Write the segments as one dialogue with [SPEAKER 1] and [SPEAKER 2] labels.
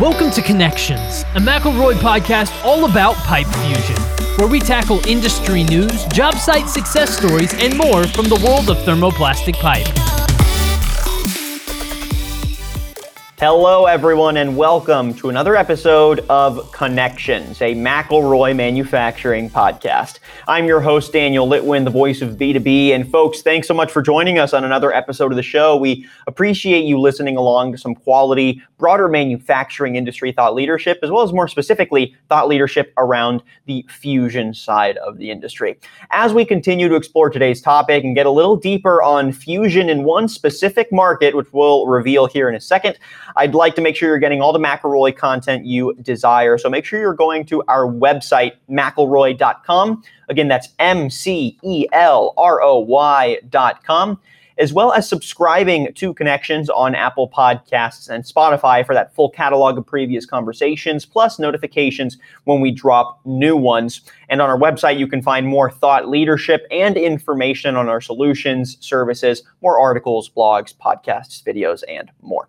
[SPEAKER 1] Welcome to Connections, a McElroy podcast all about pipe fusion, where we tackle industry news, job site success stories, and more from the world of thermoplastic pipe.
[SPEAKER 2] Hello, everyone, and welcome to another episode of Connections, a McElroy manufacturing podcast. I'm your host, Daniel Litwin, the voice of B2B. And folks, thanks so much for joining us on another episode of the show. We appreciate you listening along to some quality, broader manufacturing industry thought leadership, as well as more specifically, thought leadership around the fusion side of the industry. As we continue to explore today's topic and get a little deeper on fusion in one specific market, which we'll reveal here in a second, I'd like to make sure you're getting all the McElroy content you desire. So make sure you're going to our website, McElroy.com. Again, that's M C E L R O Y.com as well as subscribing to Connections on Apple Podcasts and Spotify for that full catalog of previous conversations, plus notifications when we drop new ones. And on our website, you can find more thought leadership and information on our solutions, services, more articles, blogs, podcasts, videos, and more.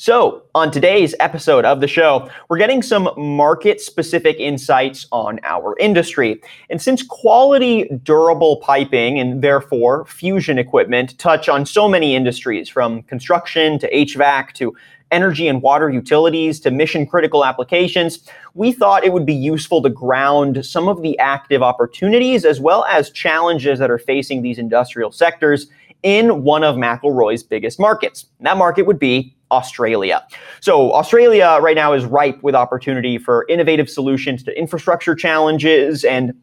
[SPEAKER 2] So, on today's episode of the show, we're getting some market specific insights on our industry. And since quality, durable piping and therefore fusion equipment touch on so many industries from construction to HVAC to energy and water utilities to mission critical applications, we thought it would be useful to ground some of the active opportunities as well as challenges that are facing these industrial sectors in one of McElroy's biggest markets. And that market would be Australia. So, Australia right now is ripe with opportunity for innovative solutions to infrastructure challenges and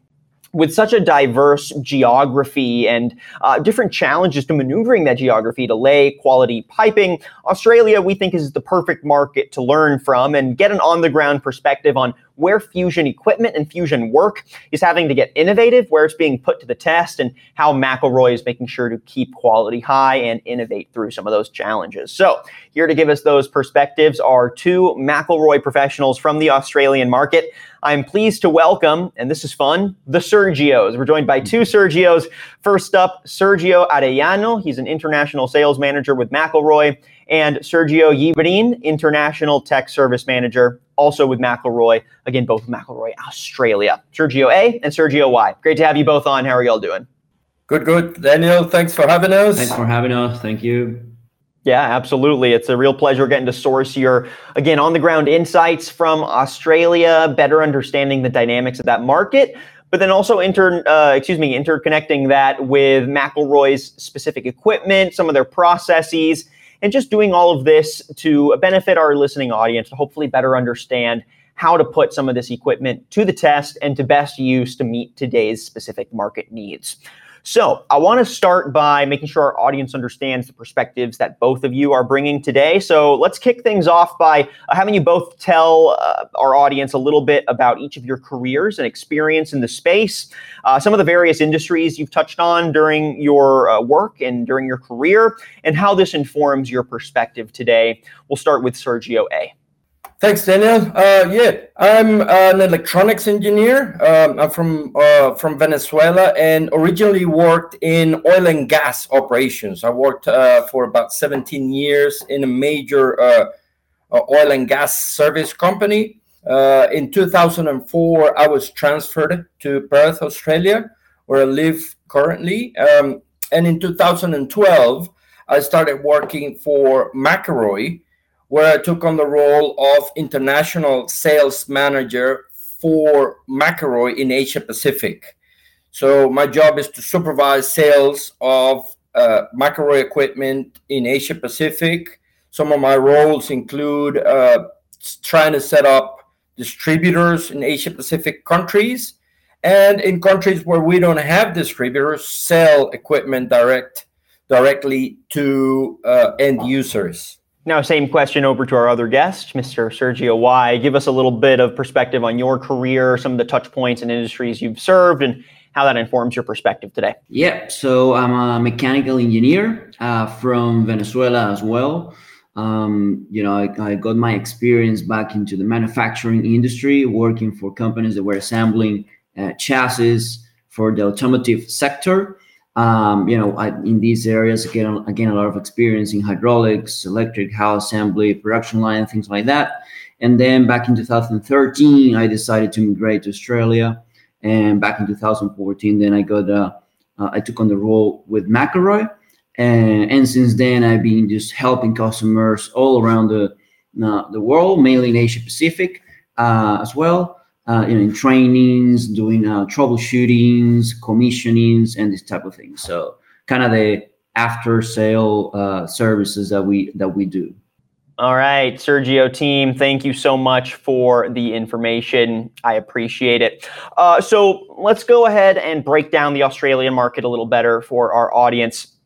[SPEAKER 2] with such a diverse geography and uh, different challenges to maneuvering that geography to lay quality piping, Australia, we think, is the perfect market to learn from and get an on the ground perspective on where fusion equipment and fusion work is having to get innovative, where it's being put to the test, and how McElroy is making sure to keep quality high and innovate through some of those challenges. So, here to give us those perspectives are two McElroy professionals from the Australian market. I'm pleased to welcome, and this is fun, the Sergios. We're joined by two Sergios. First up, Sergio Arellano. He's an international sales manager with McElroy and Sergio Yibrin, International Tech Service Manager, also with McElroy. Again, both McElroy Australia. Sergio A and Sergio Y. Great to have you both on. How are y'all doing?
[SPEAKER 3] Good, good. Daniel, thanks for having us.
[SPEAKER 4] Thanks for having us. Thank you.
[SPEAKER 2] Yeah, absolutely. It's a real pleasure getting to source your, again, on the ground insights from Australia, better understanding the dynamics of that market, but then also inter, uh, excuse me, interconnecting that with McElroy's specific equipment, some of their processes, and just doing all of this to benefit our listening audience to hopefully better understand how to put some of this equipment to the test and to best use to meet today's specific market needs. So, I want to start by making sure our audience understands the perspectives that both of you are bringing today. So, let's kick things off by uh, having you both tell uh, our audience a little bit about each of your careers and experience in the space, uh, some of the various industries you've touched on during your uh, work and during your career, and how this informs your perspective today. We'll start with Sergio A.
[SPEAKER 3] Thanks, Daniel. Uh, yeah, I'm an electronics engineer. Um, I'm from uh, from Venezuela and originally worked in oil and gas operations. I worked uh, for about 17 years in a major uh, uh, oil and gas service company. Uh, in 2004, I was transferred to Perth, Australia, where I live currently. Um, and in 2012, I started working for McElroy where I took on the role of international sales manager for McElroy in Asia Pacific. So my job is to supervise sales of uh, McElroy equipment in Asia Pacific. Some of my roles include uh, trying to set up distributors in Asia Pacific countries, and in countries where we don't have distributors, sell equipment direct directly to uh, end users.
[SPEAKER 2] Now, same question over to our other guest, Mr. Sergio Y. Give us a little bit of perspective on your career, some of the touch points and industries you've served, and how that informs your perspective today.
[SPEAKER 4] Yeah, so I'm a mechanical engineer uh, from Venezuela as well. Um, you know, I, I, got my experience back into the manufacturing industry, working for companies that were assembling uh, chassis for the automotive sector. Um, you know, I, in these areas, again, again, a lot of experience in hydraulics, electric house assembly, production line, things like that. And then back in 2013, I decided to migrate to Australia. And back in 2014, then I got uh, uh, I took on the role with McElroy, and, and since then I've been just helping customers all around the uh, the world, mainly in Asia Pacific uh, as well. Uh, you know, in trainings, doing uh, troubleshootings, commissionings, and this type of thing. So, kind of the after sale uh, services that we that we do.
[SPEAKER 2] All right, Sergio team, thank you so much for the information. I appreciate it. Uh, so let's go ahead and break down the Australian market a little better for our audience.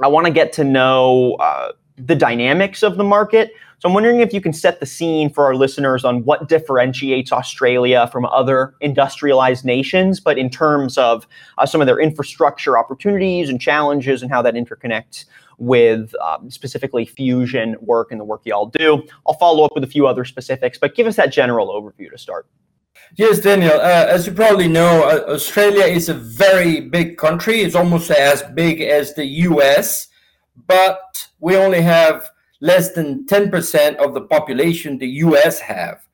[SPEAKER 2] I want to get to know uh, the dynamics of the market. So I'm wondering if you can set the scene for our listeners on what differentiates Australia from other industrialized nations, but in terms of uh, some of their infrastructure opportunities and challenges and how that interconnects with um, specifically fusion work and the work y'all do. I'll follow up with a few other specifics, but give us that general overview to start.
[SPEAKER 3] Yes, Daniel. Uh, as you probably know, uh, Australia is a very big country. It's almost as big as the US, but we only have less than 10% of the population the US have.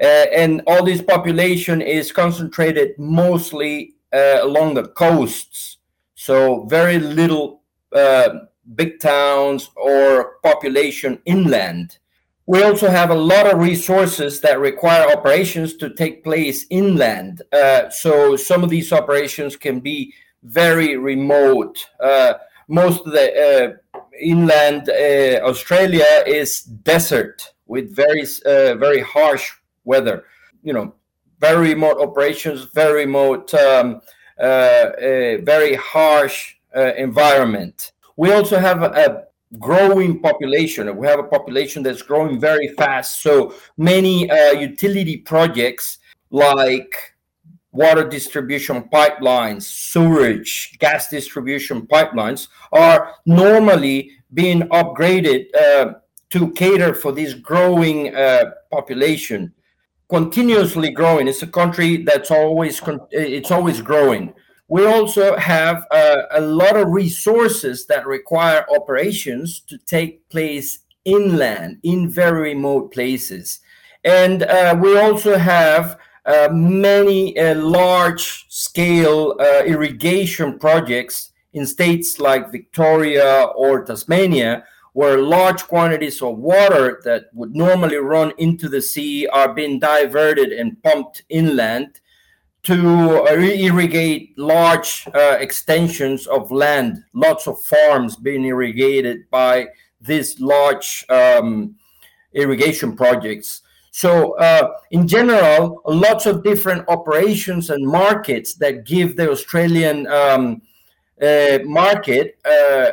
[SPEAKER 3] Uh, and all this population is concentrated mostly uh, along the coasts. So very little uh, big towns or population inland. We also have a lot of resources that require operations to take place inland. Uh, so some of these operations can be very remote. Most of the uh, inland uh, Australia is desert with very uh, very harsh weather. You know, very remote operations, very remote, um, very harsh environment. We also have a, a growing population. We have a population that's growing very fast. So many uh, utility projects like water distribution pipelines, sewage, gas distribution pipelines are normally being upgraded uh, to cater for this growing uh, population, continuously growing. It's a country that's always it's always growing. We also have uh, a lot of resources that require operations to take place inland in very remote places. And uh, we also have many uh, large scale uh, irrigation projects in states like Victoria or Tasmania, where large quantities of water that would normally run into the sea are being diverted and pumped inland to uh, irrigate large uh, extensions of land, lots of farms being irrigated by these large um, irrigation projects. So, uh, in general, lots of different operations and markets that give the Australian um, uh, market uh,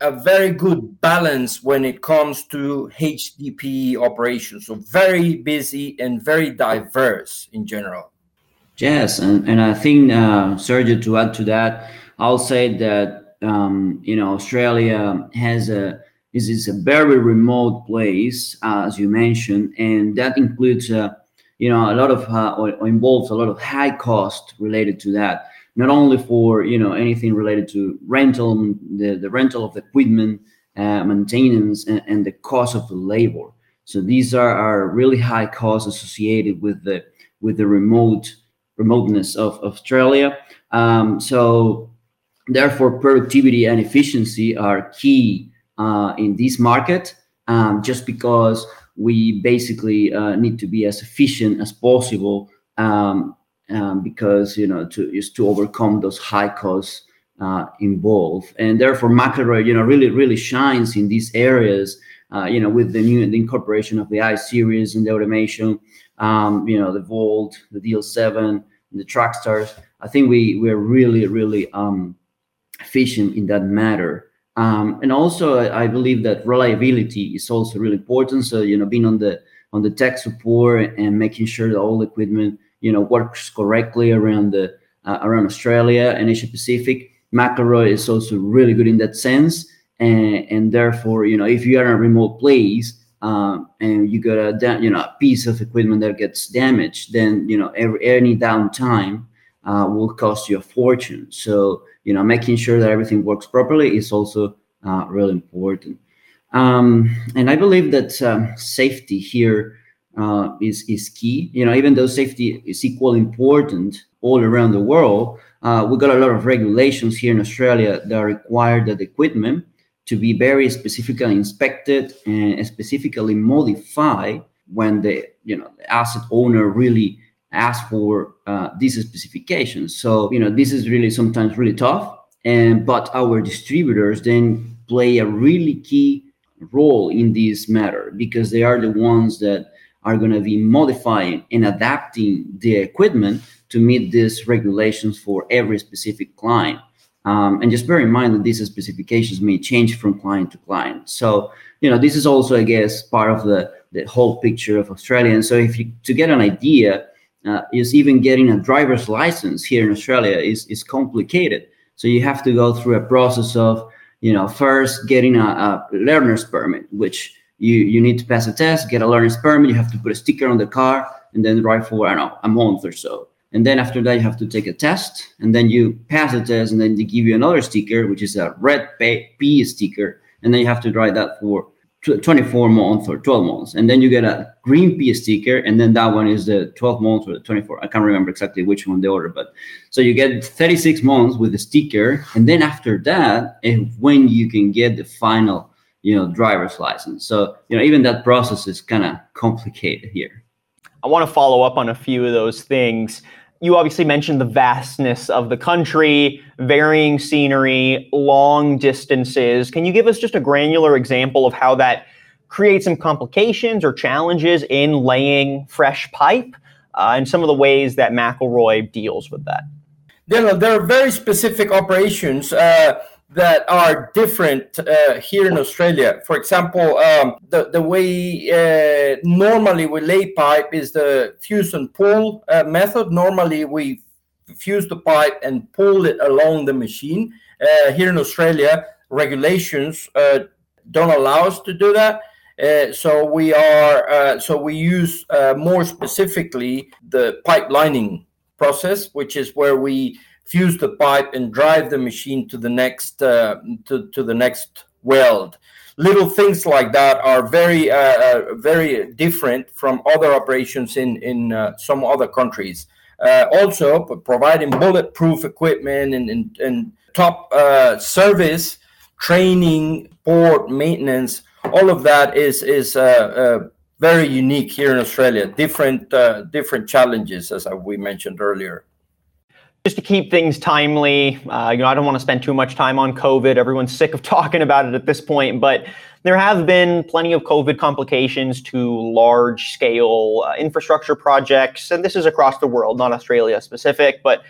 [SPEAKER 3] a very good balance when it comes to HDPE operations. So, very busy and very diverse in general.
[SPEAKER 4] Yes, and, and I think uh, Sergio, to add to that, I'll say that um, you know Australia has a is a very remote place, uh, as you mentioned, and that includes uh, you know a lot of uh, or, involves a lot of high cost related to that. Not only for you know anything related to rental, the, the rental of the equipment, uh, maintenance, and, and the cost of the labor. So these are, are really high costs associated with the with the remote remoteness of, Australia. Um, so therefore, productivity and efficiency are key uh, in this market. Um, just because we basically uh, need to be as efficient as possible, um, um because you know to to overcome those high costs uh, involved, and therefore McElroy, you know, really really shines in these areas. Uh, you know, with the new the incorporation of the I series and the automation, um, you know, the vault the DL7, the TracStars. I think we we're really really um, efficient in that matter. Um, and also, I, believe that reliability is also really important. So you know, being on the on the tech support and making sure that all equipment you know works correctly around the uh, around Australia and Asia Pacific. McElroy is also really good in that sense, and and therefore, you know, if you are in a remote place, um, and you got a you know a piece of equipment that gets damaged, then you know every any downtime, uh, will cost you a fortune. So, you know, making sure that everything works properly is also uh, really important. Um, and I believe that um, safety here uh, is is key. You know, even though safety is equally important all around the world, uh, we got a lot of regulations here in Australia that require that equipment to be very specifically inspected and specifically modified when the you know the asset owner really asks for uh, these specifications. So you know this is really sometimes really tough, and but our distributors then play a really key role in this matter because they are the ones that are going to be modifying and adapting the equipment to meet these regulations for every specific client. Um, and just bear in mind that these specifications may change from client to client. So, you know, this is also, I guess, part of the, the whole picture of Australia. And so, if you to get an idea, uh, is even getting a driver's license here in Australia is is complicated. So you have to go through a process of, you know, first getting a, a learner's permit, which you you need to pass a test, get a learner's permit. You have to put a sticker on the car, and then drive for I don't know a month or so. And then after that, you have to take a test, and then you pass the test, and then they give you another sticker, which is a red P sticker, and then you have to drive that for 24 months or 12 months. And then you get a green P sticker, and then that one is the 12 months or the 24. I can't remember exactly which one they order, but so you get 36 months with the sticker, and then after that, is when you can get the final, you know, driver's license. So you know, even that process is kind of complicated here.
[SPEAKER 2] I want to follow up on a few of those things you obviously mentioned the vastness of the country, varying scenery, long distances. Can you give us just a granular example of how that creates some complications or challenges in laying fresh pipe uh, and some of the ways that McElroy deals with that?
[SPEAKER 3] There are, there are very specific operations. Uh, that are different uh, here in Australia. For example, um, the, the way uh, normally we lay pipe is the fuse and pull uh, method. Normally we fuse the pipe and pull it along the machine. Uh, here in Australia, regulations uh, don't allow us to do that. Uh, so we are so we use more specifically the pipe lining process, which is where we fuse the pipe and drive the machine to the next uh, to, to the next weld. Little things like that are very uh, uh, very different from other operations in in uh, some other countries. Uh, also providing bulletproof equipment and, and, and top uh, service training port maintenance all of that is is very unique here in australia. Different different challenges as we mentioned earlier
[SPEAKER 2] just to keep things timely, uh, you know, I don't want to spend too much time on COVID. Everyone's sick of talking about it at this point, but there have been plenty of COVID complications to large scale uh, infrastructure projects, and this is across the world, not Australia specific, but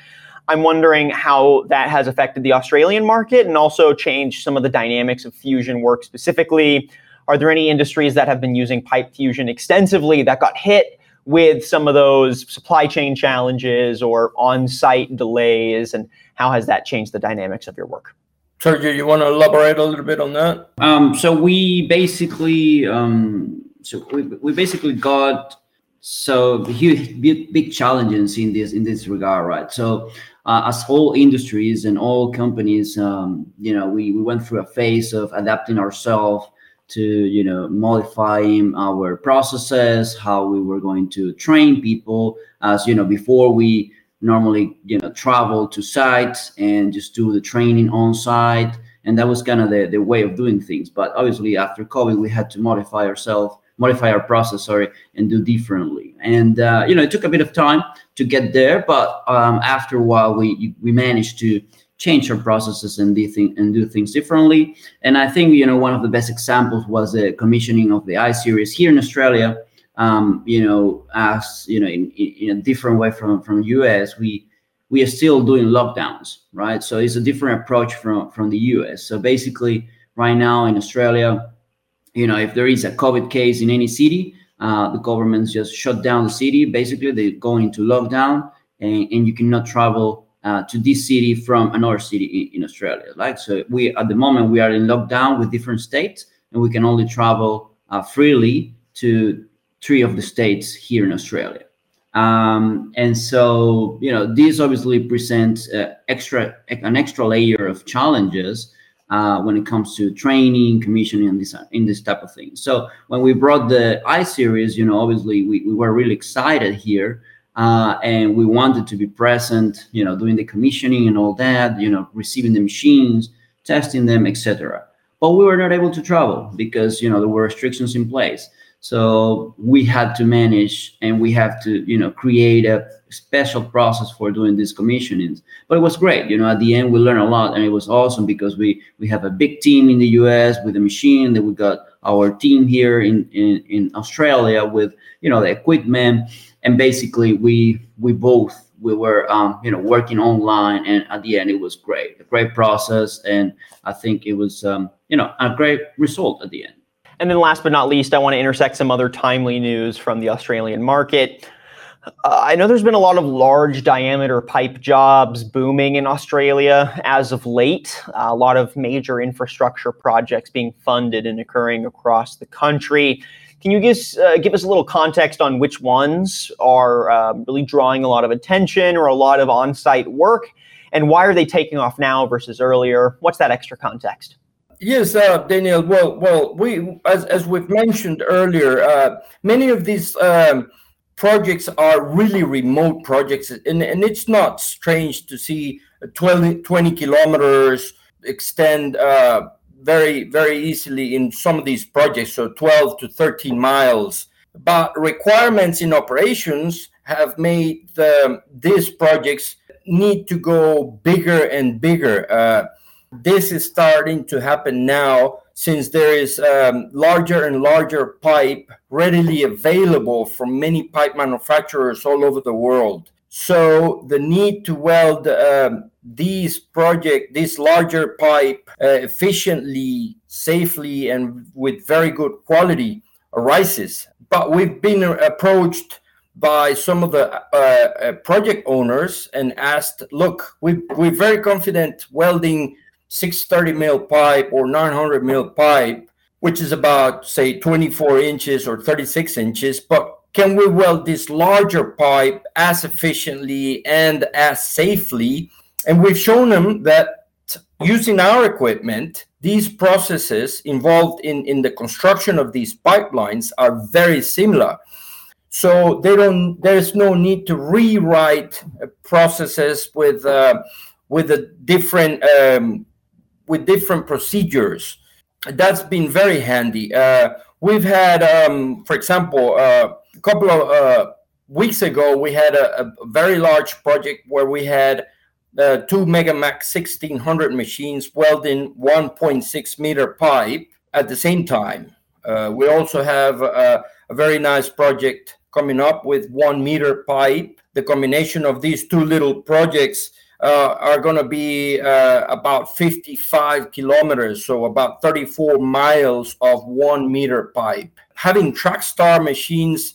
[SPEAKER 2] I'm wondering how that has affected the Australian market and also changed some of the dynamics of fusion work specifically. Are there any industries that have been using pipe fusion extensively that got hit? With some of those supply chain challenges or on-site delays and how has that changed the dynamics of your work?
[SPEAKER 3] Sergio you want to elaborate a little bit on that?
[SPEAKER 4] Um, so we basically um, so we, we basically got so huge big, big challenges in this in this regard right? So uh, as all industries and all companies um, you know we, we went through a phase of adapting ourselves to you know modifying our processes how we were going to train people. As you know before we normally you know travel to sites and just do the training on site and that was kind of the, the way of doing things. But obviously after covid we had to modify ourselves modify our process sorry and do differently. And uh, you know it took a bit of time to get there but um, after a while we we managed to change our processes and do, and do things differently. And I think, you know, one of the best examples was the commissioning of the I series here in Australia. Um, you know, as you know, in, in a different way from from US, we we are still doing lockdowns, right? So it's a different approach from from the US. So basically, right now in Australia, you know, if there is a COVID case in any city, uh, the governments just shut down the city. Basically, they go into lockdown, and, and you cannot travel uh, to this city from another city in, in, Australia. Like so, we at the moment we are in lockdown with different states, and we can only travel uh, freely to three of the states here in Australia. Um, and so, you know, this obviously presents uh, extra an extra layer of challenges uh, when it comes to training, commissioning, and this in this type of thing. So when we brought the I series, you know, obviously we, we were really excited here. Uh, and we wanted to be present, you know, doing the commissioning and all that, you know, receiving the machines, testing them, etc. But we were not able to travel because you know there were restrictions in place. So we had to manage and we have to, you know, create a special process for doing these commissionings. But it was great. You know, at the end we learned a lot and it was awesome because we we have a big team in the US with the machine, that we got our team here in, in, in Australia with, you know, the equipment. And basically we we both we were um, you know working online and at the end it was great a great process and i think it was um, you know a great result at the end
[SPEAKER 2] and then last but not least, I want to intersect some other timely news from the Australian market. Uh, I know there's been a lot of large diameter pipe jobs booming in Australia as of late. A lot of major infrastructure projects being funded and occurring across the country. Can you give, uh, give us a little context on which ones are um, really drawing a lot of attention or a lot of on site work? And why are they taking off now versus earlier? What's that extra context?
[SPEAKER 3] Yes, uh, Daniel. Well, well, we as as we've mentioned earlier, uh, many of these um, projects are really remote projects, and, and it's not strange to see 20, 20 kilometers extend uh, very very easily in some of these projects, so 12 to 13 miles. But requirements in operations have made the, these projects need to go bigger and bigger. Uh, this is starting to happen now since there is um, larger and larger pipe readily available from many pipe manufacturers all over the world. So the need to weld um, these project, this larger pipe uh, efficiently, safely, and with very good quality arises. But we've been approached by some of the uh, uh, project owners and asked, look, we, we're very confident welding 630 mil pipe or 900 mil pipe, which is about, say, 24 inches or 36 inches, but can we weld this larger pipe as efficiently and as safely? And we've shown them that using our equipment, these processes involved in, in the construction of these pipelines are very similar. So they don't. There's no need to rewrite processes with uh, with a different um, with different procedures. That's been very handy. Uh, we've had, um, for example, uh, a couple of uh, weeks ago, we had a, a, very large project where we had uh, two MegaMc 1600 machines welding 1.6 meter pipe at the same time. Uh, we also have a, a very nice project coming up with one meter pipe. The combination of these two little projects uh, are going to be uh, about 55 kilometers, so about 34 miles of one meter pipe. Having TracStar machines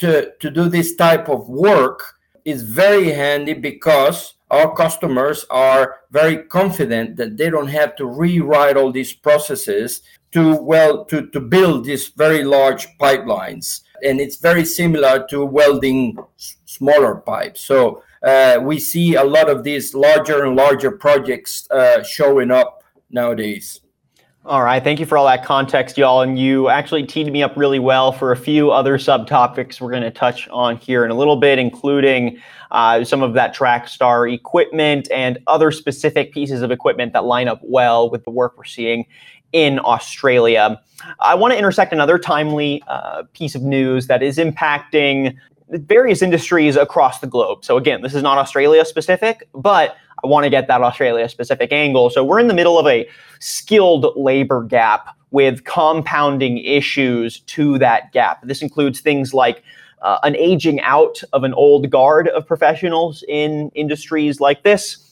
[SPEAKER 3] to, to do this type of work is very handy because our customers are very confident that they don't have to rewrite all these processes to well to, to build these very large pipelines and it's very similar to welding smaller pipes so uh, we see a lot of these larger and larger projects uh, showing up nowadays.
[SPEAKER 2] All right. Thank you for all that context, y'all. And you actually teed me up really well for a few other subtopics we're going to touch on here in a little bit, including uh, some of that TracStar equipment and other specific pieces of equipment that line up well with the work we're seeing in Australia. I want to intersect another timely uh, piece of news that is impacting various industries across the globe. So again, this is not Australia specific, but I want to get that Australia specific angle. So we're in the middle of a skilled labor gap with compounding issues to that gap. This includes things like uh, an aging out of an old guard of professionals in industries like this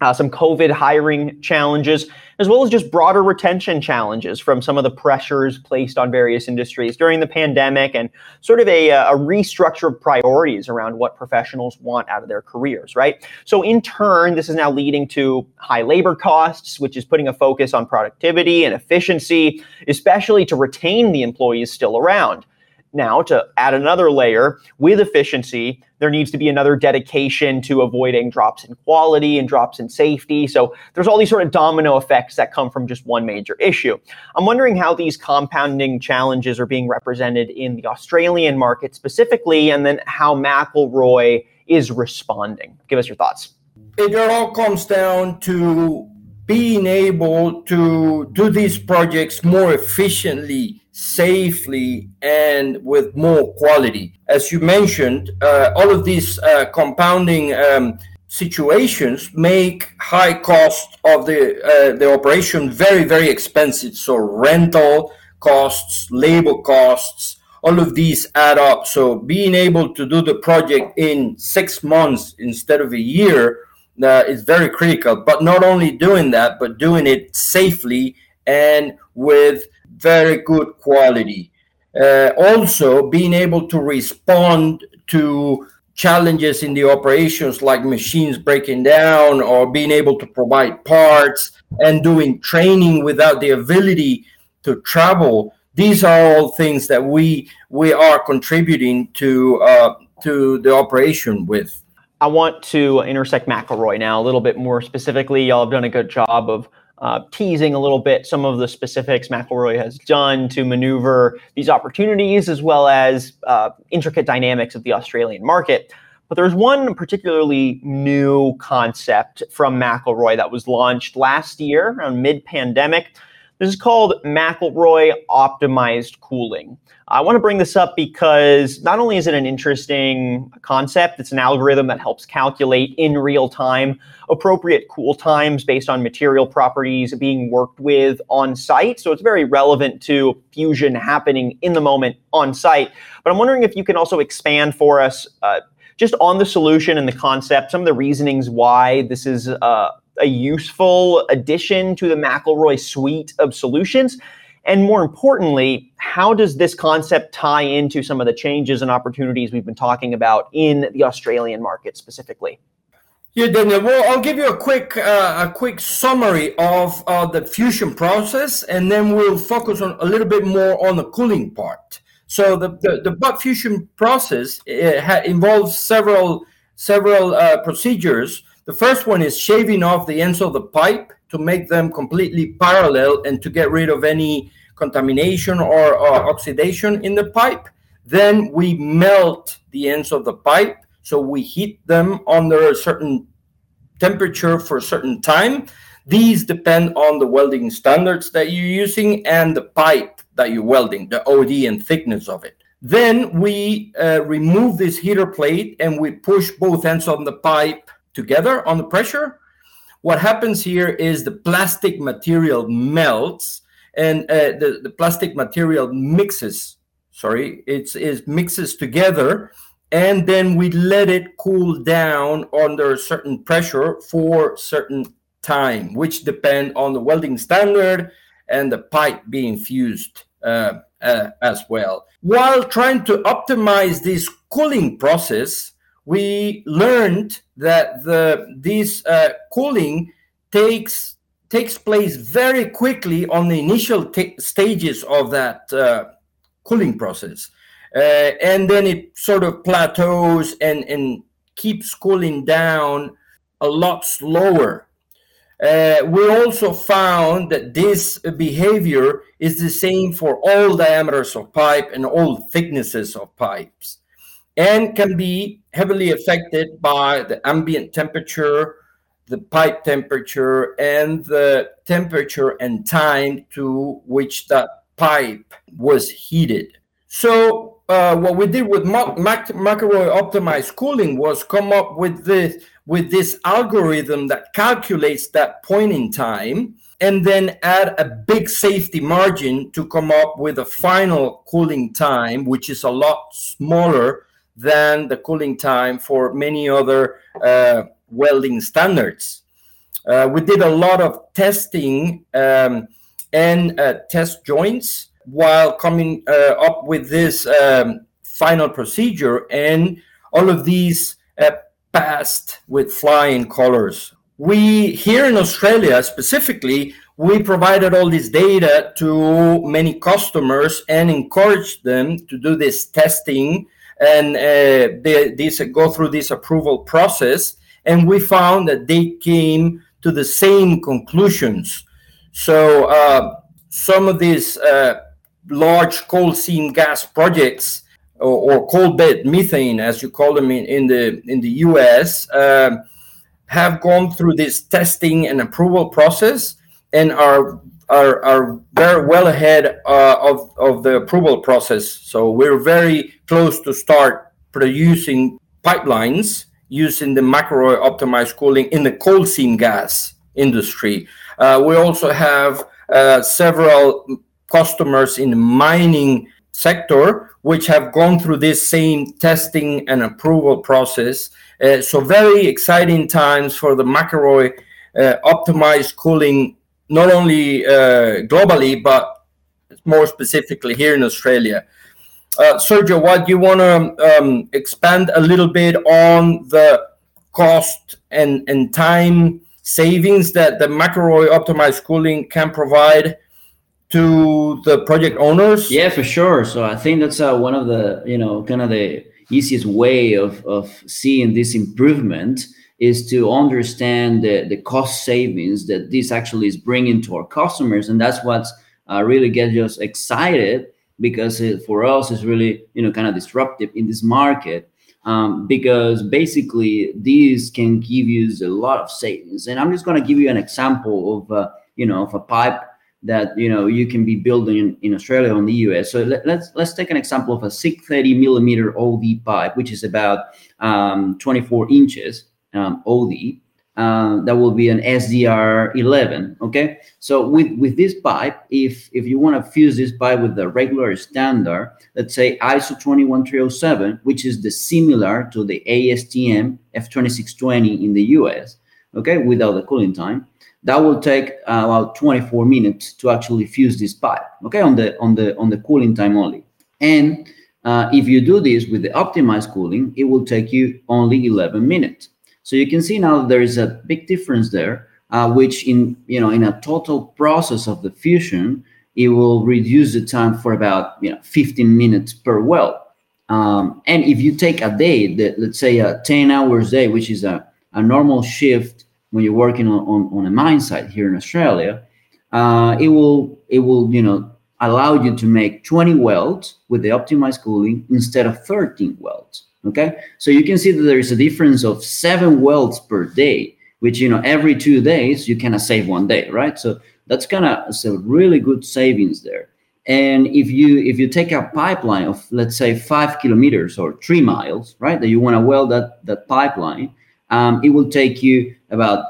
[SPEAKER 2] uh, some COVID hiring challenges, as well as just broader retention challenges from some of the pressures placed on various industries during the pandemic and sort of a, uh, a restructure of priorities around what professionals want out of their careers, right? So, in turn, this is now leading to high labor costs, which is putting a focus on productivity and efficiency, especially to retain the employees still around. Now, to add another layer with efficiency, there needs to be another dedication to avoiding drops in quality and drops in safety. So there's all these sort of domino effects that come from just one major issue. I'm wondering how these compounding challenges are being represented in the Australian market specifically, and then how McElroy is responding. Give us your thoughts.
[SPEAKER 3] It all comes down to being able to do these projects more efficiently, safely, and with more quality. As you mentioned, uh, all of these uh, compounding um, situations make high cost of the uh, the operation very very expensive. So rental costs, labor costs, all of these add up. So being able to do the project in six months instead of a year uh, is very critical. But not only doing that, but doing it safely and with very good quality. Uh, also, being able to respond to challenges in the operations like machines breaking down or being able to provide parts and doing training without the ability to travel these are all things that we we are contributing to uh, to the operation with
[SPEAKER 2] I want to intersect McElroy now a little bit more specifically. Y'all have done a good job of uh, teasing a little bit some of the specifics McElroy has done to maneuver these opportunities as well as uh, intricate dynamics of the Australian market. But there's one particularly new concept from McElroy that was launched last year around mid pandemic. This is called McElroy Optimized Cooling. I want to bring this up because not only is it an interesting concept, it's an algorithm that helps calculate in real time appropriate cool times based on material properties being worked with on site. So it's very relevant to fusion happening in the moment on site. But I'm wondering if you can also expand for us uh, just on the solution and the concept, some of the reasonings why this is uh, a useful addition to the McElroy suite of solutions and more importantly, how does this concept tie into some of the changes and opportunities we've been talking about in the Australian market specifically?
[SPEAKER 3] Yeah, Daniel. Well, I'll give you a quick uh, a quick summary of uh, the fusion process, and then we'll focus on a little bit more on the cooling part. So the the, the butt fusion process ha- involves several several uh, procedures. The first one is shaving off the ends of the pipe to make them completely parallel and to get rid of any contamination or, oxidation in the pipe. Then we melt the ends of the pipe. So we heat them under a certain temperature for a certain time. These depend on the welding standards that you're using and the pipe that you're welding, the OD and thickness of it. Then we uh, remove this heater plate and we push both ends of the pipe together on the pressure. What happens here is the plastic material melts and uh, the, the plastic material mixes sorry it's it mixes together and then we let it cool down under a certain pressure for certain time which depend on the welding standard and the pipe being fused uh, uh, as well. While trying to optimize this cooling process we learned that the this uh, cooling takes takes place very quickly on the initial t- stages of that uh, cooling process, uh, and then it sort of plateaus and and keeps cooling down a lot slower. Uh, we also found that this behavior is the same for all diameters of pipe and all thicknesses of pipes and can be heavily affected by the ambient temperature, the pipe temperature, and the temperature and time to which that pipe was heated. So, uh, what we did with Mac- Mac- McElroy optimized cooling was come up with this with this algorithm that calculates that point in time and then add a big safety margin to come up with a final cooling time which is a lot smaller than the cooling time for many other uh, welding standards. Uh, we did a lot of testing um, and uh, test joints while coming uh, up with this um, final procedure, and all of these uh, passed with flying colors. We here in Australia specifically, we provided all this data to many customers and encouraged them to do this testing and uh, they, go through this approval process and we found that they came to the same conclusions. So uh, some of these uh, large coal seam gas projects or, or, coal bed methane as you call them in, in the in the us um, have gone through this testing and approval process and are are, are very well ahead uh, of, of the approval process. So we're very close to start producing pipelines using the McElroy optimized cooling in the coal seam gas industry. Uh, we also have uh, several customers in the mining sector which have gone through this same testing and approval process. Uh, so very exciting times for the McElroy uh, optimized cooling not only uh, globally, but more specifically here in Australia. Uh, Sergio, what do you want to um, expand a little bit on the cost and, and time savings that the McElroy optimized cooling can provide to the project owners?
[SPEAKER 4] Yeah, for sure. So I think that's uh, one of the, you know, kind of the easiest way of, of seeing this improvement is to understand the, the cost savings that this actually is bringing to our customers and that's what's uh, really gets us excited because it, for us it's really you know kind of disruptive in this market um, because basically these can give you a lot of savings. And i'm just going to give you an example of uh, you know of a pipe that you know you can be building in, in australia or in the us so let, us let's, let's take an example of a 630 millimeter od pipe which is about um, 24 inches um, OD. Uh, that will be an SDR 11. Okay, so with with this pipe, if if you want to fuse this pipe with the regular standard, let's say ISO 21307, which is the similar to the ASTM F2620 in the US, okay, without the cooling time, that will take uh, about 24 minutes to actually fuse this pipe. Okay, on the on the on the cooling time only, and uh, if you do this with the optimized cooling, it will take you only 11 minutes. So you can see now there is a big difference there, uh, which in you know in a total process of the fusion, it will reduce the time for about you know 15 minutes per well. Um, and if you take a day, that let's say a 10 hours day, which is a, a normal shift when you're working on, on, on a mine site here in Australia, uh, it will it will you know allow you to make 20 welds with the optimized cooling instead of 13 welds. Okay, so you can see that there is a difference of seven welds per day, which you know every two days you kind of save one day, right? So that's kind of a really good savings there. And if you if you take a pipeline of let's say five kilometers or three miles, right, that you want to weld that that pipeline, um, it will take you about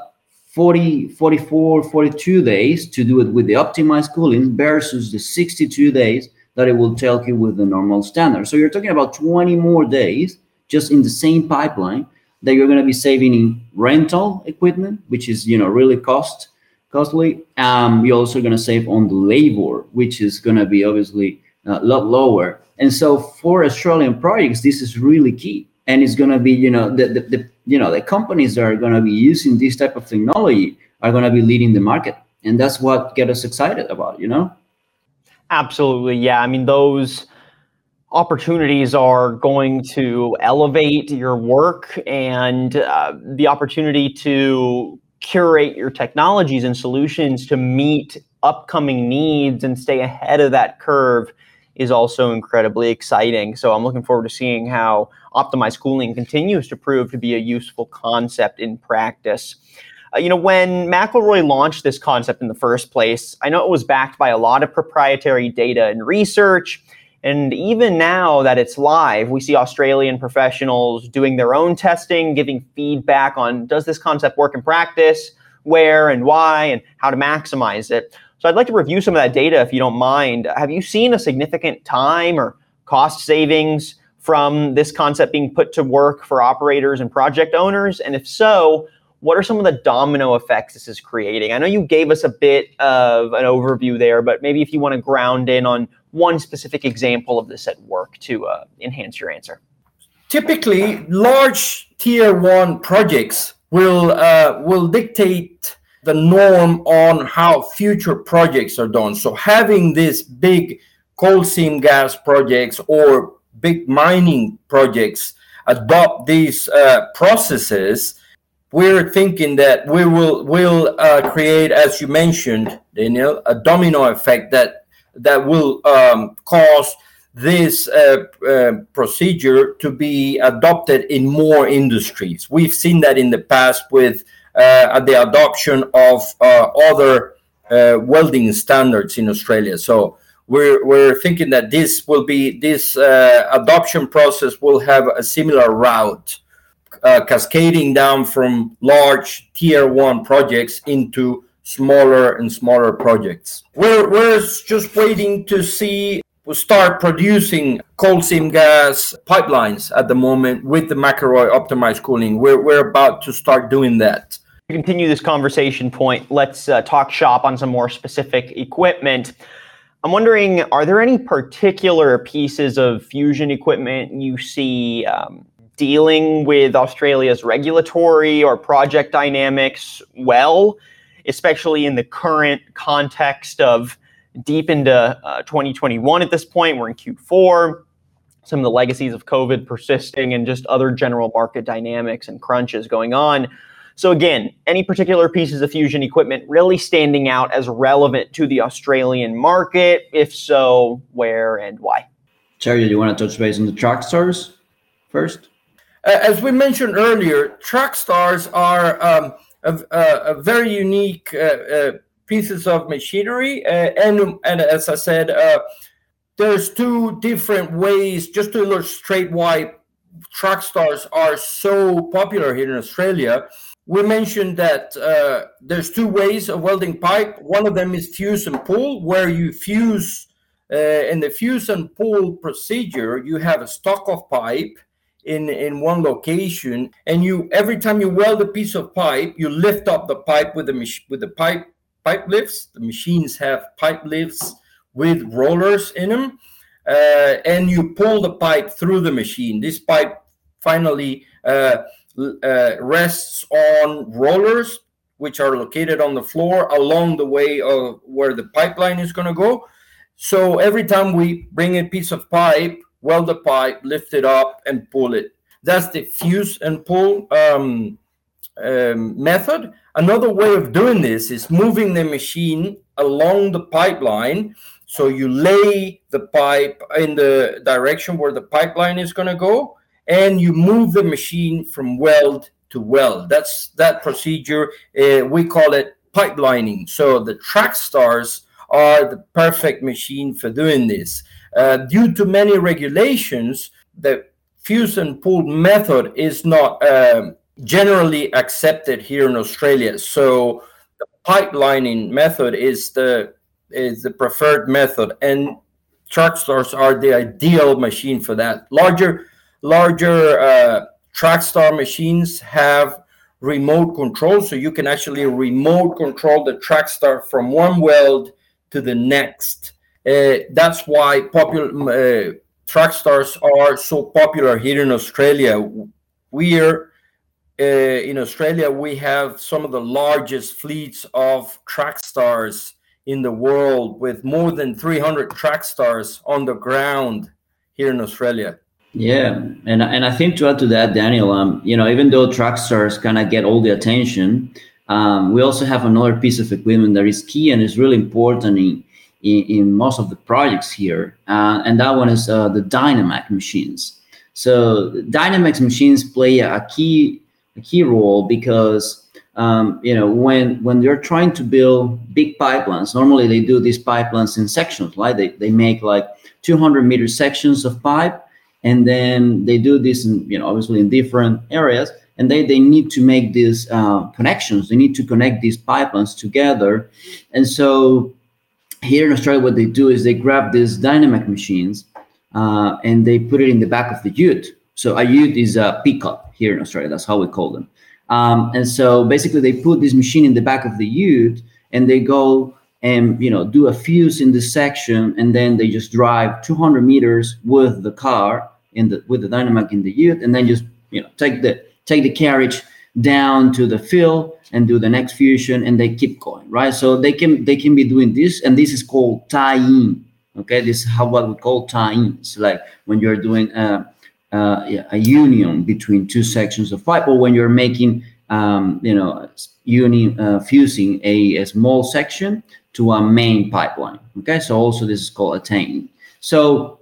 [SPEAKER 4] 40, 44, 42 days to do it with the optimized cooling versus the 62 days that it will take you with the normal standard. So you're talking about 20 more days just in the same pipeline that you're going to be saving in rental equipment, which is you know really cost costly. Um, you're also going to save on the labor, which is going to be obviously a lot lower. And so for Australian projects, this is really key. And it's going to be you know the, the, the you know the companies that are going to be using this type of technology are going to be leading the market, and that's what get us excited about. You know.
[SPEAKER 2] Absolutely, yeah. I mean those opportunities are going to elevate your work and uh, the opportunity to curate your technologies and solutions to meet upcoming needs and stay ahead of that curve is also incredibly exciting. So I'm looking forward to seeing how optimized cooling continues to prove to be a useful concept in practice. Uh, you know, when McElroy launched this concept in the first place, I know it was backed by a lot of proprietary data and research. And even now that it's live, we see Australian professionals doing their own testing, giving feedback on does this concept work in practice, where and why, and how to maximize it. So I'd like to review some of that data if you don't mind. Have you seen a significant time or cost savings from this concept being put to work for operators and project owners? And if so, what are some of the domino effects this is creating? I know you gave us a bit of an overview there, but maybe if you want to ground in on one specific example of this at work to uh, enhance your answer.
[SPEAKER 3] Typically, large tier one projects will uh, will dictate the norm on how future projects are done. So having these big coal seam gas projects or big mining projects adopt these uh, processes, we're thinking that we will will uh, create, as you mentioned, Daniel, a domino effect that that will um, cause this uh, uh, procedure to be adopted in more industries. We've seen that in the past with uh, the adoption of uh, other uh, welding standards in Australia. So we're we're thinking that this will be this uh, adoption process will have a similar route, cascading down from large tier one projects into smaller and smaller projects. We're we're just waiting to see start producing coal seam gas pipelines at the moment with the McElroy optimized cooling. We're, we're about to start doing that.
[SPEAKER 2] To continue this conversation point, let's uh, talk shop on some more specific equipment. I'm wondering, are there any particular pieces of fusion equipment you see um, dealing with Australia's regulatory or project dynamics well, especially in the current context of deep into uh, 2021 at this point. We're in Q4. Some of the legacies of COVID persisting and just other general market dynamics and crunches going on. So, again, any particular pieces of fusion equipment really standing out as relevant to the Australian market? If so, where and why?
[SPEAKER 4] Terry, do you want to touch base on the TracStars first?
[SPEAKER 3] As we mentioned earlier, TracStars are um, a, a, very unique uh, uh, pieces of machinery. Uh, and, and as I said, uh, there's two different ways, just to illustrate why TracStars are so popular here in Australia. We mentioned that uh, there's two ways of welding pipe. One of them is fuse and pull, where you fuse uh, in the fuse and pull procedure. You have a stock of pipe in in one location, and you every time you weld a piece of pipe, you lift up the pipe with the with the pipe pipe lifts. The machines have pipe lifts with rollers in them, uh, and you pull the pipe through the machine. This pipe finally uh, uh, rests on rollers, which are located on the floor along the way of where the pipeline is going to go. So every time we bring a piece of pipe, weld the pipe, lift it up, and pull it. That's the fuse and pull um, um, method. Another way of doing this is moving the machine along the pipeline. So you lay the pipe in the direction where the pipeline is going to go, and you move the machine from weld to weld. That's that procedure. Uh, we call it pipelining. So the TracStars are the perfect machine for doing this. Uh, due to many regulations, the fuse and pull method is not um, generally accepted here in Australia. So the pipelining method is the is the preferred method, and TracStars are the ideal machine for that. Larger larger uh, TracStar machines have remote control, so you can actually remote control the TracStar from one weld to the next. Uh, that's why popular uh, TracStars are so popular here in Australia. We're uh, in Australia, we have some of the largest fleets of TracStars in the world, with more than 300 TracStars on the ground here in Australia.
[SPEAKER 4] Yeah, and and I think to add to that, Daniel, um, you know, even though TracStars kind of get all the attention, um, we also have another piece of equipment that is key and is really important in in, in most of the projects here, uh, and that one is uh, the DynaMc machines. So Dynamax machines play a key a key role because um, you know when when they're trying to build big pipelines normally they do these pipelines in sections right? They, they make like 200 meter sections of pipe and then they do this in you know obviously in different areas and they, they need to make these uh, connections. They need to connect these pipelines together. And so here in australia what they do is they grab these DynaMc machines uh, and they put it in the back of the ute so a ute is a pickup here in Australia. That's how we call them. Um, and so basically, they put this machine in the back of the ute, and they go and you know do a fuse in this section, and then they just drive 200 meters with the car in the with the DynaMc in the ute, and then just you know take the take the carriage down to the fill and do the next fusion and they keep going right? So they can they can be doing this and this is called tie-in okay? This is how what we call tie-ins like when you're doing a, a, a union between two sections of pipe or when you're making um, you know uni uh, fusing a, a small section to a main pipeline okay? So also this is called a tie-in. So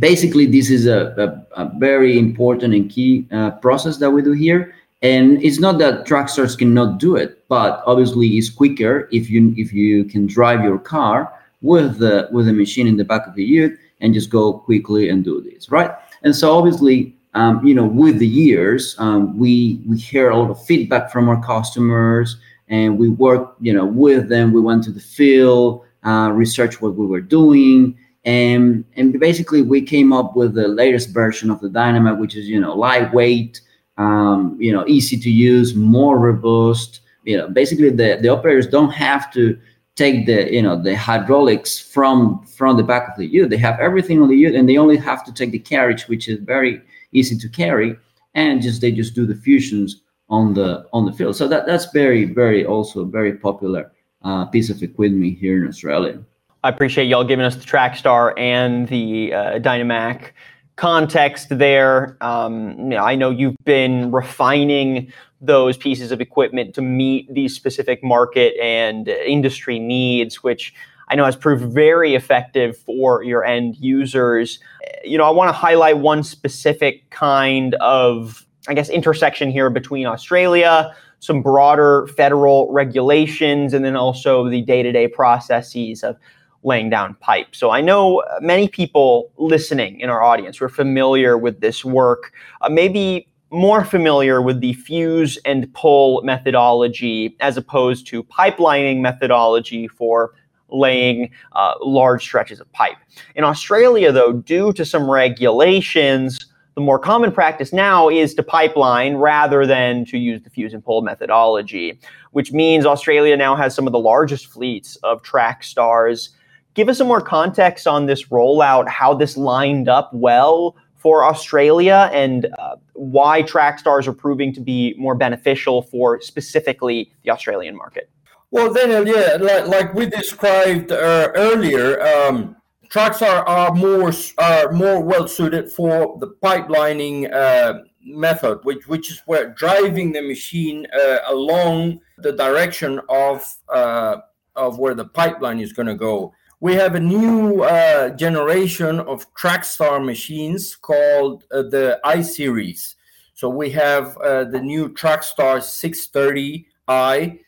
[SPEAKER 4] basically this is a, a, a very important and key uh, process that we do here and it's not that TracStars cannot do it but obviously it's quicker if you if you can drive your car with the with the machine in the back of the ute and just go quickly and do this right? And so obviously um, you know with the years um, we we hear a lot of feedback from our customers and we work you know with them. We went to the field uh, research what we were doing and and basically we came up with the latest version of the DynaMc, which is you know lightweight, um, you know easy to use, more robust. You know, basically the the operators don't have to take the you know the hydraulics from from the back of the ute. They have everything on the ute, and they only have to take the carriage, which is very easy to carry, and just they just do the fusions on the on the field. So that that's very very also very popular uh, piece of equipment here in Australia.
[SPEAKER 2] I appreciate y'all giving us the TracStar and the uh, DynaMc context there. Um, you know, I know you've been refining those pieces of equipment to meet these specific market and industry needs, which I know has proved very effective for your end users. You know, I want to highlight one specific kind of, I guess, intersection here between Australia, some broader federal regulations, and then also the day to day processes of laying down pipe. So I know many people listening in our audience were familiar with this work, uh, maybe more familiar with the fuse and pull methodology as opposed to pipelining methodology for laying uh, large stretches of pipe. In Australia, though, due to some regulations, the more common practice now is to pipeline rather than to use the fuse and pull methodology, which means Australia now has some of the largest fleets of TracStars give us some more context on this rollout, how this lined up well for Australia, and uh, why TracStars are proving to be more beneficial for specifically the Australian market.
[SPEAKER 3] Well, Daniel, yeah, like, like we described uh, earlier, um, TracStar are more are more well suited for the pipelining uh, method, which which is where driving the machine uh, along the direction of uh, of where the pipeline is going to go we have a new uh, generation of TracStar machines called uh, the i series. So we have uh, the new TracStar 630i,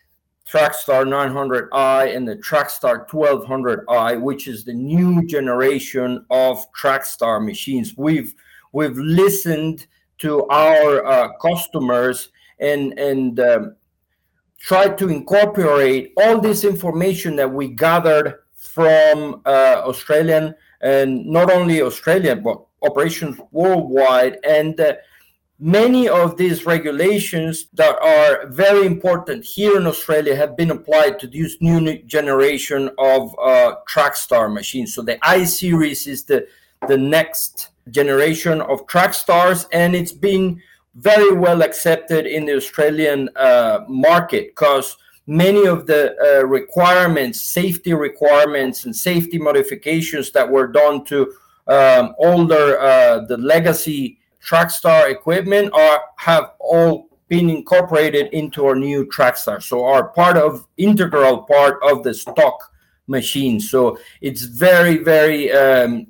[SPEAKER 3] TracStar 900i, and the TracStar 1200i, which is the new generation of TracStar machines. We've we've listened to our uh, customers and and um, tried to incorporate all this information that we gathered from uh, Australian and not only Australian but operations worldwide and uh, many of these regulations that are very important here in Australia have been applied to this new generation of uh, TracStar machines. So the I series is the the next generation of TracStars, and it's been very well accepted in the Australian uh, market because many of the uh, requirements, safety requirements, and safety modifications that were done to um, older uh, the legacy TracStar equipment are have all been incorporated into our new TracStar. So are part of integral part of the stock machine. So it's very very um,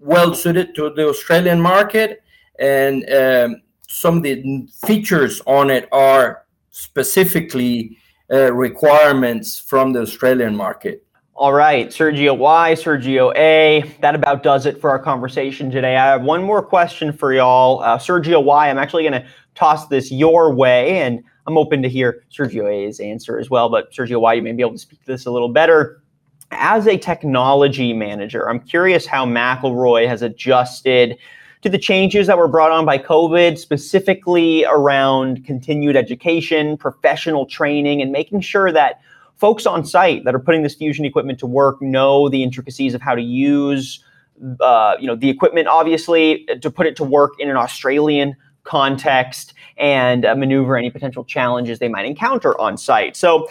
[SPEAKER 3] well suited to the Australian market, and um, some of the features on it are specifically uh, requirements from the Australian market.
[SPEAKER 2] All right, Sergio Y, Sergio A. That about does it for our conversation today. I have one more question for y'all. Uh, Sergio Y, I'm actually going to toss this your way, and I'm open to hear Sergio A's answer as well. But Sergio Y, you may be able to speak to this a little better. As a technology manager, I'm curious how McElroy has adjusted to the changes that were brought on by COVID, specifically around continued education, professional training, and making sure that folks on site that are putting this fusion equipment to work know the intricacies of how to use uh, you know the equipment obviously to put it to work in an australian context and uh, maneuver any potential challenges they might encounter on site. So,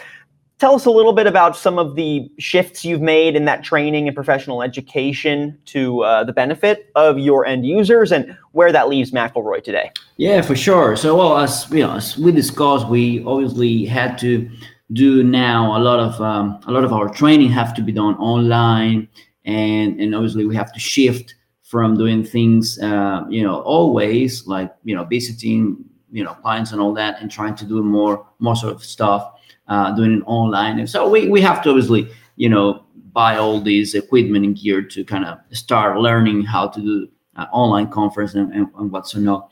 [SPEAKER 2] tell us a little bit about some of the shifts you've made in that training and professional education to uh, the benefit of your end users and where that leaves McElroy today.
[SPEAKER 4] Yeah, for sure. So, well, as you know, as we discussed, we obviously had to do now a lot of um, a lot of our training have to be done online, and and obviously we have to shift from doing things, uh, you know, always like you know visiting you know clients and all that, and trying to do more more sort of stuff, uh, doing it online. And so we we have to obviously you know buy all these equipment and gear to kind of start learning how to do uh, online conference and, and, and what's not.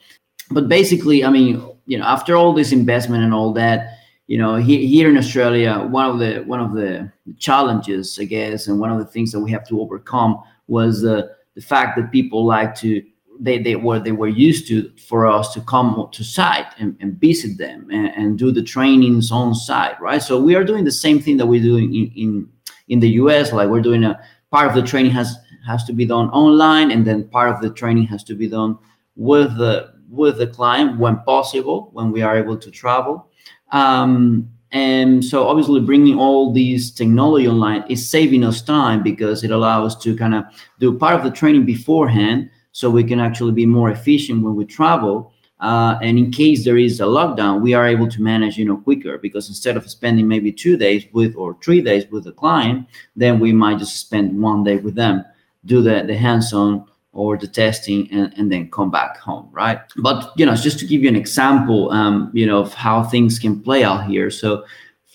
[SPEAKER 4] But basically, I mean, you know, after all this investment and all that, you know, he, here in Australia, one of the one of the challenges, I guess, and one of the things that we have to overcome was the the fact that people like to they, they were they were used to for us to come to site and, and visit them and, and, do the trainings on site right? So we are doing the same thing that we're doing in, in in the us like we're doing a part of the training has has to be done online and then part of the training has to be done with the with the client when possible when we are able to travel. Um, and so obviously bringing all these technology online is saving us time because it allows us to kind of do part of the training beforehand so we can actually be more efficient when we travel. Uh, and in case there is a lockdown, we are able to manage, you know, quicker because instead of spending maybe two days with or three days with the client, then we might just spend one day with them, do the, the hands-on or the testing and, and then come back home right but you know just to give you an example um, you know of how things can play out here so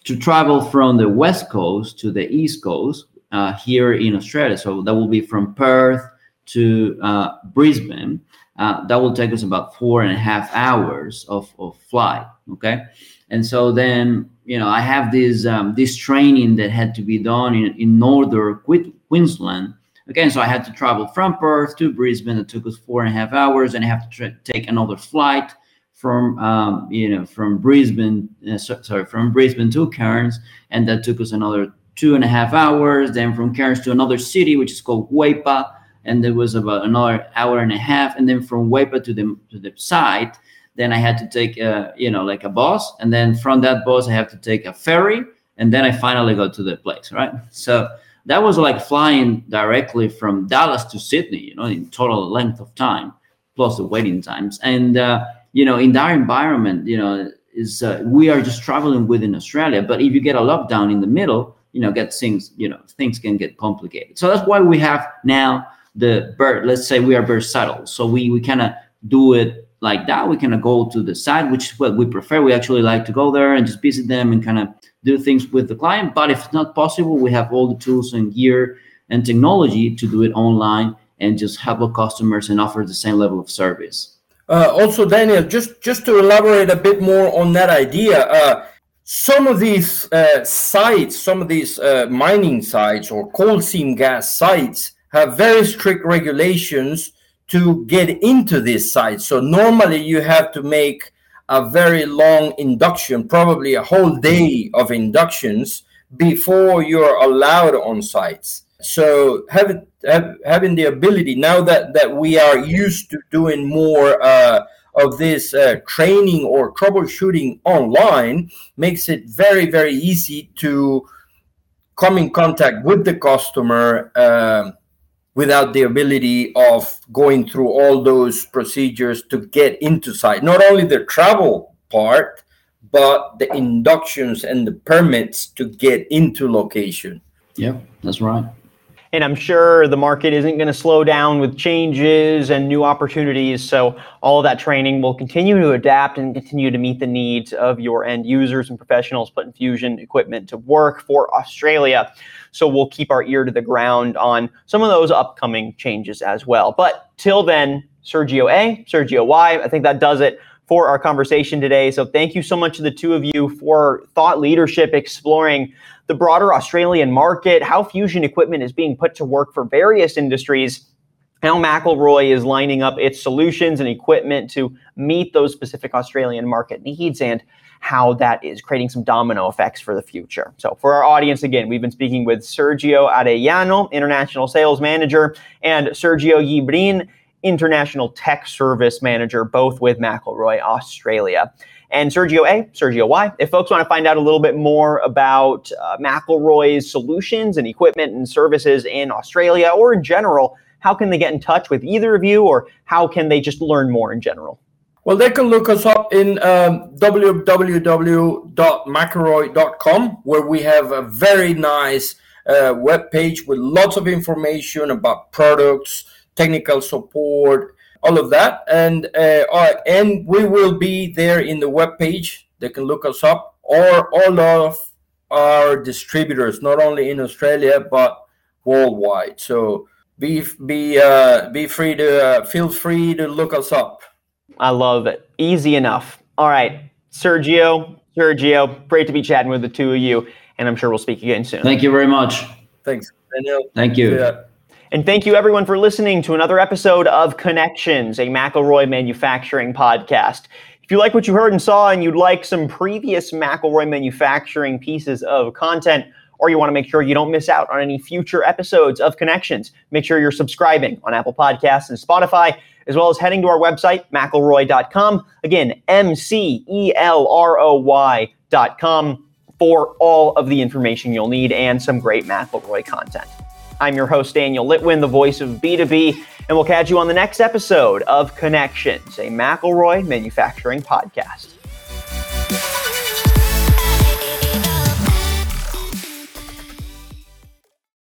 [SPEAKER 4] to travel from the west coast to the east coast uh, here in australia so that will be from perth to uh, brisbane uh, that will take us about four and a half hours of, of flight okay and so then you know i have this um, this training that had to be done in, in northern queensland Again, so I had to travel from Perth to Brisbane. It took us four and a half hours, and I have to tra- take another flight from um, you know from Brisbane, uh, so, sorry, from Brisbane to Cairns, and that took us another two and a half hours. Then from Cairns to another city, which is called Weipa, and there was about another hour and a half. And then from Weipa to the to the site, then I had to take a you know like a bus, and then from that bus I have to take a ferry, and then I finally go to the place, right? So that was like flying directly from Dallas to Sydney, you know, in total length of time, plus the waiting times. And, uh, you know, in that environment, you know, is uh, we are just traveling within Australia. But if you get a lockdown in the middle, you know, get things, you know, things can get complicated. So that's why we have now the bird, let's say we are versatile. So we, we kind of do it like that. We kind of go to the side, which is what we prefer. We actually like to go there and just visit them and kind of do things with the client. But if it's not possible, we have all the tools and gear and technology to do it online and just help our customers and offer the same level of service.
[SPEAKER 3] Uh, also, Daniel, just just to elaborate a bit more on that idea, uh, some of these uh, sites, some of these uh, mining sites or coal seam gas sites, have very strict regulations to get into these sites. So normally, you have to make a very long induction, probably a whole day of inductions before you're allowed on sites. So having have, having the ability now that that we are used to doing more uh, of this uh, training or troubleshooting online makes it very very easy to come in contact with the customer. Uh, without the ability of going through all those procedures to get into site. Not only the travel part, but the inductions and the permits to get into location.
[SPEAKER 4] Yeah, that's right.
[SPEAKER 2] And I'm sure the market isn't going to slow down with changes and new opportunities. So, all of that training will continue to adapt and continue to meet the needs of your end users and professionals putting fusion equipment to work for Australia. So, we'll keep our ear to the ground on some of those upcoming changes as well. But till then, Sergio A, Sergio Y, I think that does it for our conversation today. So, thank you so much to the two of you for thought leadership exploring the broader Australian market, how fusion equipment is being put to work for various industries, how McElroy is lining up its solutions and equipment to meet those specific Australian market needs, and how that is creating some domino effects for the future. So, for our audience, again, we've been speaking with Sergio Arellano, International Sales Manager, and Sergio Yibrin, International Tech Service Manager, both with McElroy Australia. And Sergio A, Sergio Y. If folks want to find out a little bit more about uh, McElroy's solutions and equipment and services in Australia or in general, how can they get in touch with either of you or how can they just learn more in general?
[SPEAKER 3] Well, they can look us up in um, where we have a very nice uh, web page with lots of information about products, technical support, all of that. And uh, and we will be there in the web page. They can look us up, or all of our distributors, not only in Australia but worldwide. So be be uh, be free to uh, feel free to look us up.
[SPEAKER 2] I love it. Easy enough. All right, Sergio, Sergio, great to be chatting with the two of you, and I'm sure we'll speak again soon.
[SPEAKER 4] Thank you very much.
[SPEAKER 3] Thanks,
[SPEAKER 4] Thank you.
[SPEAKER 3] Yeah.
[SPEAKER 2] And thank you everyone for listening to another episode of Connections, a McElroy manufacturing podcast. If you like what you heard and saw and you'd like some previous McElroy manufacturing pieces of content, or you want to make sure you don't miss out on any future episodes of Connections, make sure you're subscribing on Apple Podcasts and Spotify, as well as heading to our website, McElroy.com. Again, M C E L R O Y.com for all of the information you'll need and some great McElroy content. I'm your host, Daniel Litwin, the voice of B2B, and we'll catch you on the next episode of Connections, a McElroy manufacturing podcast.